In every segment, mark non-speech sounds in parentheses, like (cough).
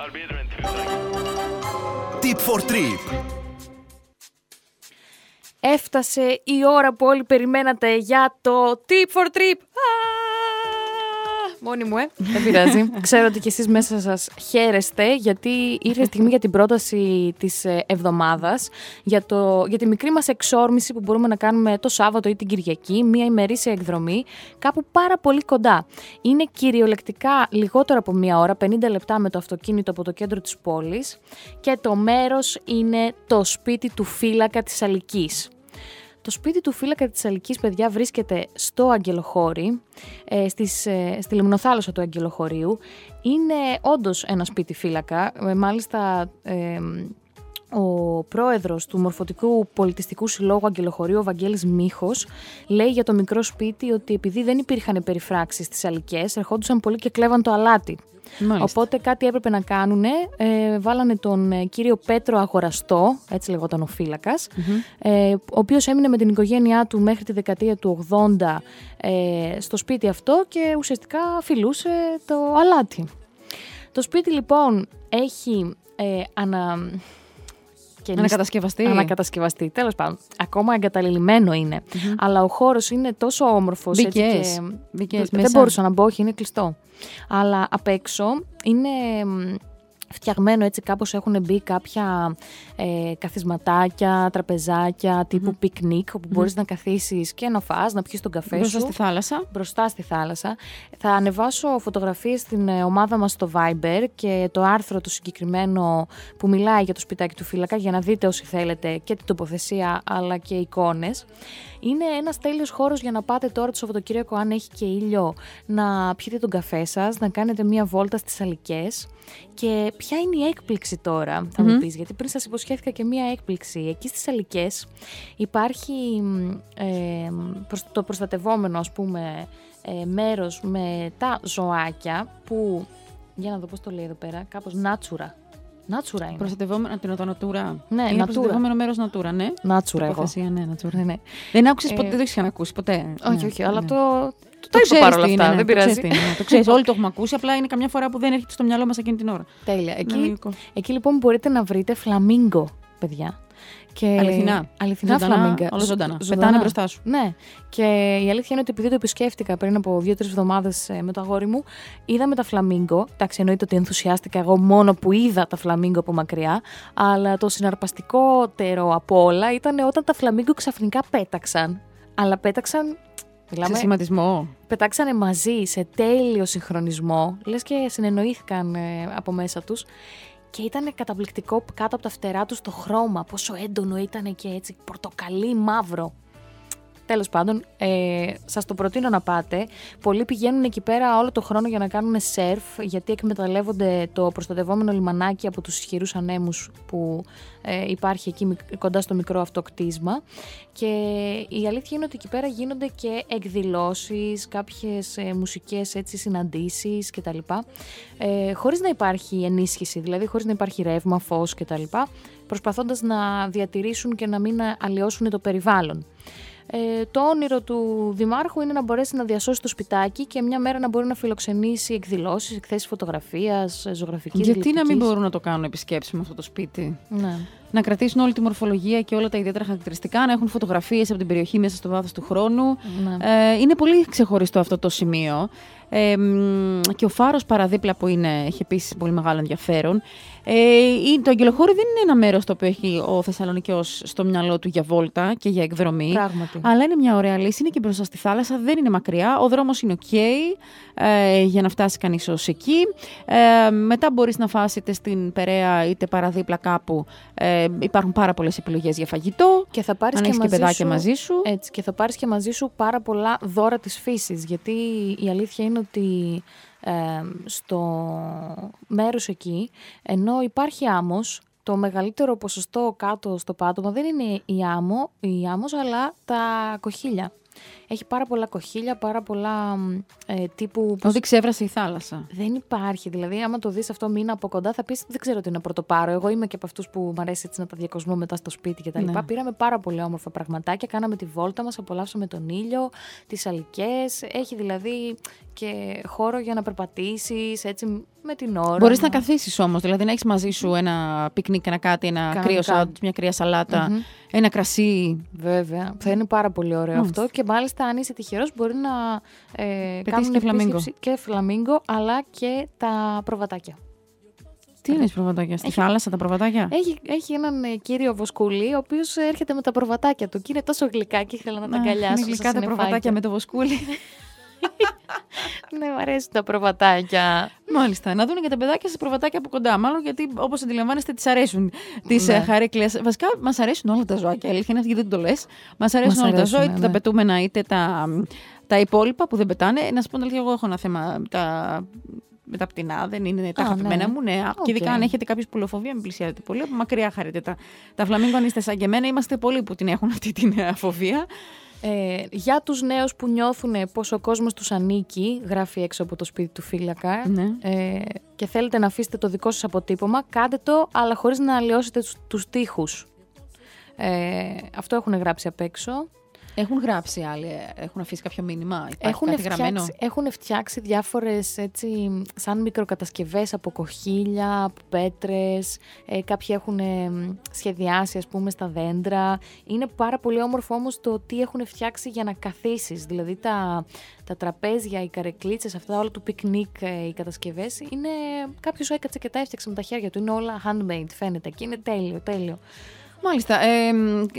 I'll be there in two. Thanks. Tip for Trip. Έφτασε η ώρα που όλοι περιμένατε για το Tip for Trip. Α! Μόνη μου, ε. Δεν πειράζει. Ξέρω ότι κι εσείς μέσα σας χαίρεστε, γιατί ήρθε η στιγμή για την πρόταση της ε, εβδομάδας, για, το, για τη μικρή μας εξόρμηση που μπορούμε να κάνουμε το Σάββατο ή την Κυριακή, μία ημερήσια εκδρομή, κάπου πάρα πολύ κοντά. Είναι κυριολεκτικά λιγότερο από μία ώρα, 50 λεπτά με το αυτοκίνητο από το κέντρο της πόλης και το μέρος είναι το σπίτι του φύλακα της Αλικής. Το σπίτι του φύλακα της Αλικής, παιδιά, βρίσκεται στο Αγγελοχώρι, ε, στις, ε, στη λιμνοθάλασσα του Αγγελοχωρίου. Είναι όντως ένα σπίτι φύλακα, ε, μάλιστα... Ε, ο πρόεδρος του Μορφωτικού Πολιτιστικού Συλλόγου Αγγελοχωρίου, ο Βαγγέλης Μίχος, λέει για το μικρό σπίτι ότι επειδή δεν υπήρχαν περιφράξεις στις αλικές, ερχόντουσαν πολύ και κλέβαν το αλάτι. Μάλιστα. Οπότε κάτι έπρεπε να κάνουν. Ε, βάλανε τον ε, κύριο Πέτρο Αγοραστό, έτσι λεγόταν ο φυλακα ε, ο οποίος έμεινε με την οικογένειά του μέχρι τη δεκαετία του 80 ε, στο σπίτι αυτό και ουσιαστικά φιλούσε το αλάτι. Το σπίτι λοιπόν έχει ε, ανα... και Ανακατασκευαστεί. Ανακατασκευαστεί, τέλος πάντων. Ακόμα εγκαταλειμμένο είναι. Αλλά ο χώρος είναι τόσο όμορφος. έτσι, Μπήκες. και- Μπήκες δεν μέσα. μπορούσα να μπω, όχι, είναι κλειστό. Αλλά απ' έξω είναι μ, φτιαγμένο έτσι κάπως έχουν μπει κάποια ε, καθισματάκια, τραπεζάκια τύπου πικνίκ όπου μπορείς να καθίσεις και να φας, να πιεις τον καφέ Μπροστά σου στη θάλασσα. μπροστά στη θάλασσα. Θα ανεβάσω φωτογραφίες στην ε, ομάδα μας στο Viber και το άρθρο το συγκεκριμένο που μιλάει για το σπιτάκι του φύλακα για να δείτε όσοι θέλετε και την τοποθεσία αλλά και εικόνες. Είναι ένας τέλειος χώρος για να πάτε τώρα το Σαββατοκύριακο αν έχει και ήλιο να πιείτε τον καφέ σας, να κάνετε μία βόλτα στις αλικές και ποια είναι η έκπληξη τώρα θα μου πεις γιατί πριν σας υποσχέθηκα και μία έκπληξη εκεί στις αλικές υπάρχει μ, ε, προς- το προστατευόμενο ας πούμε ε, μέρος με τα ζωάκια που, για να δω πώς το λέει εδώ πέρα, κάπως νάτσουρα. Νάτσουρα είναι. Προστατευόμενο την το Natura. Ναι, είναι Natura. προστατευόμενο μέρος Natura, ναι. Νάτσουρα εγώ. Τοποθεσία, ναι, Natura. Ναι, ναι. Δεν άκουσες ποτέ, Ε, δεν το έχει ξανακούσει ποτέ. Όχι, Ναι, όχι, αλλά ναι. το, το, το, Το είπα ξέρεις παρόλα τι είναι, αυτά, ναι, δεν το ξέρεις πειράζει. τι είναι, Το ξέρεις, όλοι το έχουμε ακούσει. Απλά είναι καμιά φορά που δεν έρχεται στο μυαλό μας εκείνη την ώρα. Τέλεια. Εκεί, Λογικό. εκεί λοιπόν μπορείτε να βρείτε φλαμίγκο, παιδιά. Και... Αληθινά. Αληθινά Ζωντανά, φλαμίγκα. όλα ζωντανά. Ζ- Πετάνε μπροστά σου. Ναι. Και η αλήθεια είναι ότι επειδή το επισκέφτηκα πριν από δύο-τρεις εβδομάδες με το αγόρι μου, είδαμε τα φλαμίγκο. Εντάξει, εννοείται ότι ενθουσιάστηκα εγώ μόνο που είδα τα φλαμίγκο από μακριά. Αλλά το συναρπαστικότερο από όλα ήταν όταν τα φλαμίγκο ξαφνικά πέταξαν. Αλλά πέταξαν. Σε Μιλάμε, σχηματισμό. πετάξανε μαζί σε τέλειο συγχρονισμό, λες και συνεννοήθηκαν ε, από μέσα τους και ήταν καταπληκτικό κάτω από τα φτερά τους το χρώμα, πόσο έντονο ήταν και έτσι πορτοκαλί μαύρο. Τέλος πάντων, ε, σας το προτείνω να πάτε. Πολλοί πηγαίνουν εκεί πέρα όλο το χρόνο για να κάνουν σερφ, γιατί εκμεταλλεύονται το προστατευόμενο λιμανάκι από τους ισχυρούς ανέμους που ε, υπάρχει εκεί μικ- κοντά στο μικρό αυτό κτίσμα. Και η αλήθεια είναι ότι εκεί πέρα γίνονται και εκδηλώσεις, κάποιες ε, μουσικές έτσι, συναντήσεις κτλ. Ε, χωρίς να υπάρχει ενίσχυση, δηλαδή χωρίς να υπάρχει ρεύμα, φως κτλ. Προσπαθώντας να διατηρήσουν και να μην αλλοιώσουν το περιβάλλον. Ε, το όνειρο του Δημάρχου είναι να μπορέσει να διασώσει το σπιτάκι και μια μέρα να μπορεί να φιλοξενήσει εκδηλώσεις, εκθέσεις φωτογραφίας, ε, ζωγραφικής Γιατί να μην γλυπτικής. μπορούν να το κάνουν επισκέψεις με αυτό το σπίτι; Ναι. Να κρατήσουν όλη τη μορφολογία και όλα τα ιδιαίτερα χαρακτηριστικά, να έχουν φωτογραφίες από την περιοχή μέσα στο βάθος του χρόνου. Ναι. Ε, είναι πολύ ξεχωριστό αυτό το σημείο. Ε, μ, και ο φάρος παραδίπλα που είναι, έχει επίσης πολύ μεγάλο ενδιαφέρον. Ε, η- το Αγγελοχώρι δεν είναι ένα μέρος το οποίο έχει ο Θεσσαλονικιός στο μυαλό του για βόλτα και για εκδρομή. Πράγματι. Αλλά είναι μια ωραία λύση. Είναι και μπροστά στη θάλασσα, δεν είναι μακριά. Ο δρόμος είναι OK ε, για να φτάσει κανείς ως εκεί. Ε, μετά μπορείς να φας είτε στην Περαία είτε παραδίπλα κάπου. Ε, υπάρχουν πάρα πολλές επιλογές για φαγητό. Και θα πάρεις Αν και έχεις και μαζί παιδάκια σου, μαζί σου. Έτσι, και θα πάρεις και μαζί σου πάρα πολλά δώρα της φύσης, γιατί η αλήθεια είναι ότι ε, στο μέρος εκεί, ενώ υπάρχει άμμος, το μεγαλύτερο ποσοστό κάτω στο πάτωμα δεν είναι η, άμμο, η άμμος, αλλά τα κοχύλια. Έχει πάρα πολλά κοχύλια, πάρα πολλά ε, τύπου. πώς- Ότι ξέβρασε η θάλασσα. Δεν υπάρχει. Δηλαδή, άμα το δεις αυτό μήνα από κοντά, θα πεις: Δεν ξέρω τι να πρωτοπάρω. Εγώ είμαι και από αυτούς που μου αρέσει έτσι να τα διακοσμώ μετά στο σπίτι κτλ. Ναι. Πήραμε πάρα πολύ όμορφα πραγματάκια. Κάναμε τη βόλτα μας, απολαύσαμε τον ήλιο, τις αλυκές. Έχει δηλαδή και χώρο για να περπατήσεις έτσι με την ώρα. Μπορείς να καθίσεις όμως, δηλαδή να έχεις μαζί σου ένα πικνίκ, ένα κάτι, ένα Κανονικά. κρύο σάντουιτ, μια κρύα σαλάτα, Μμμ. ένα κρασί. Βέβαια. Θα είναι πάρα πολύ ωραίο Μάλιστα. αυτό. Και μάλιστα, αν είσαι τυχερός, μπορεί να ε, κάνουν και φλαμίγκο. επίσκεψη και φλαμίγκο, αλλά και τα προβατάκια. Τι είναι προβατάκια, στη θάλασσα τα προβατάκια; Έχει, έχει έναν ε, κύριο Βοσκούλη, ο οποίος έρχεται με τα προβατάκια του και είναι τόσο γλυκά και ήθελα να τα Α, αγκαλιάσω. Είναι στα γλυκά τα συννεφάκια. προβατάκια με το βοσκούλι. (laughs) (laughs) Ναι, μου αρέσουν τα προβατάκια. Μάλιστα. Να δουν και τα παιδάκια σα προβατάκια από κοντά. Μάλλον γιατί, όπως αντιλαμβάνεστε, τις αρέσουν τις Ναι. ναι. χαρέκλε. Βασικά, μας αρέσουν όλα τα ζωάκια. Αλήθεια είναι αυτή, γιατί δεν το λες. Μας αρέσουν Μας όλα τα αρέσουν, ζώα, είτε ναι. τα πετούμενα είτε τα, τα υπόλοιπα που δεν πετάνε. Να σου πω την αλήθεια, εγώ έχω ένα θέμα με τα, με τα πτηνά. Δεν είναι τα Α, αγαπημένα ναι. μου. Ναι. Οκ. Και ειδικά αν έχετε κάποιο πουλοφοβία, μην πλησιάζετε πολύ. Από μακριά χαρείτε τα, τα φλαμίγκο. Αν είστε σαν και εμένα, είμαστε πολλοί που την έχουν αυτή την ε, φοβία. Ε, για τους νέους που νιώθουν πως ο κόσμος τους ανήκει, γράφει έξω από το σπίτι του φύλακα, Ναι. ε, και θέλετε να αφήσετε το δικό σας αποτύπωμα, κάντε το, αλλά χωρίς να αλλοιώσετε τους, τους τοίχους. Ε, αυτό έχουν γράψει απ' έξω. Έχουν γράψει άλλοι, ε, έχουν αφήσει κάποιο μήνυμα. Υπάρχει Έχουν κάτι γραμμένο; φτιάξει, έχουν φτιάξει διάφορες έτσι, σαν μικροκατασκευές από κοχύλια, από πέτρες. Ε, κάποιοι έχουν ε, σχεδιάσει ας πούμε στα δέντρα. Είναι πάρα πολύ όμορφο όμως το τι έχουν φτιάξει για να καθίσεις. Δηλαδή τα, τα τραπέζια, οι καρεκλίτσες, αυτά όλα του πικνίκ, ε, οι κατασκευές. Είναι κάποιος έκατσε και τα έφτιαξε με τα χέρια του. Είναι όλα handmade φαίνεται και είναι τέλειο, τέλειο. Μάλιστα. Ε,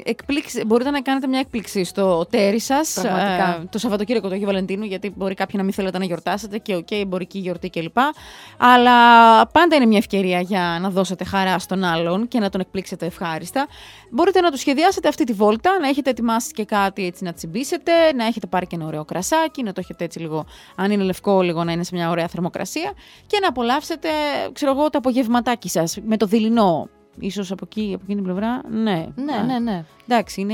έκπληξη, μπορείτε να κάνετε μια έκπληξη στο ταίρι σας Πραγματικά. το Σαββατοκύριακο του Αγίου Βαλεντίνου, γιατί μπορεί κάποιοι να μην θέλετε να γιορτάσετε και οκ, εμπορική γιορτή κλπ. Αλλά πάντα είναι μια ευκαιρία για να δώσετε χαρά στον άλλον και να τον εκπλήξετε ευχάριστα. Μπορείτε να του σχεδιάσετε αυτή τη βόλτα, να έχετε ετοιμάσει και κάτι έτσι να τσιμπήσετε, να έχετε πάρει και ένα ωραίο κρασάκι, να το έχετε έτσι λίγο, αν είναι λευκό, λίγο να είναι σε μια ωραία θερμοκρασία και να απολαύσετε, ξέρω εγώ, το απογευματάκι σας με το δειλινό. Ίσως από εκεί, από εκείνη την πλευρά, ναι. Ναι, Α, ναι, ναι. Εντάξει, είναι.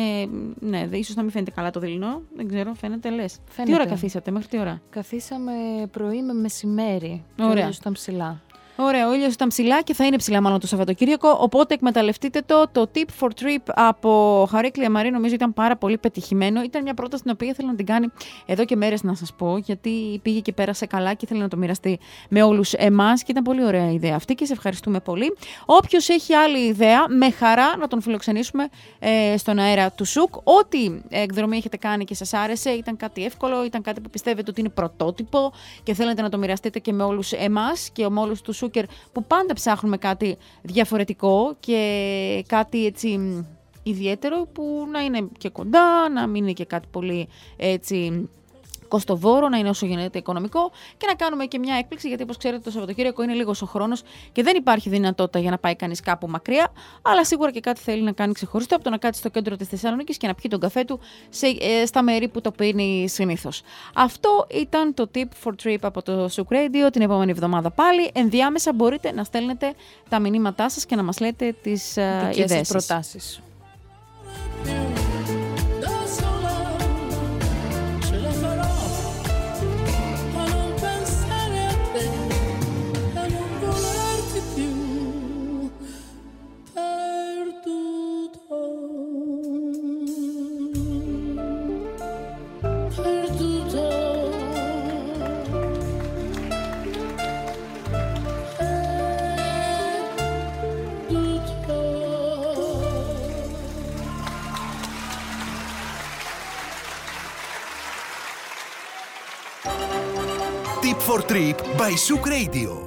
Ναι, δε- ίσως να μην φαίνεται καλά το δειλινό. Δεν ξέρω, φαίνεται λες. Τι Φαίνεται. ώρα καθίσατε, μέχρι τι ώρα; Καθίσαμε πρωί με μεσημέρι. και ο Ωραία. ήλιος ήταν ψηλά. Ωραία, ο ήλιος ήταν ψηλά και θα είναι ψηλά μάλλον το Σαββατοκύριακο. Οπότε εκμεταλλευτείτε το. Το tip for trip από Χαρίκλη Αμαρή νομίζω ήταν πάρα πολύ πετυχημένο. Ήταν μια πρόταση την οποία ήθελα να την κάνει εδώ και μέρες να σας πω, γιατί πήγε και πέρασε καλά και ήθελε να το μοιραστεί με όλους εμάς και ήταν πολύ ωραία η ιδέα αυτή και σε ευχαριστούμε πολύ. Όποιος έχει άλλη ιδέα, με χαρά να τον φιλοξενήσουμε ε, στον αέρα του ΣΟΚ. Ό,τι εκδρομή έχετε κάνει και σας άρεσε, ήταν κάτι εύκολο, ήταν κάτι που πιστεύετε ότι είναι πρωτότυπο και θέλετε να το μοιραστείτε και με όλους εμάς και με όλους τους Σούκερ που πάντα ψάχνουμε κάτι διαφορετικό και κάτι έτσι μ, ιδιαίτερο που να είναι και κοντά, να μην είναι και κάτι πολύ έτσι κοστοβόρο, να είναι όσο γίνεται οικονομικό και να κάνουμε και μια έκπληξη γιατί όπως ξέρετε το Σαββατοκύριακο είναι λίγος ο χρόνος και δεν υπάρχει δυνατότητα για να πάει κανείς κάπου μακριά αλλά σίγουρα και κάτι θέλει να κάνει ξεχωριστό από το να κάτσει στο κέντρο της Θεσσαλονίκης και να πιει τον καφέ του σε, ε, στα μέρη που το πίνει συνήθως. Αυτό ήταν το tip for trip από το Souk Radio την επόμενη εβδομάδα πάλι. Ενδιάμεσα μπορείτε να στέλνετε τα μηνύματά σας και να μας λέτε τις ε, Δικές Tip for Trip by Souk Radio.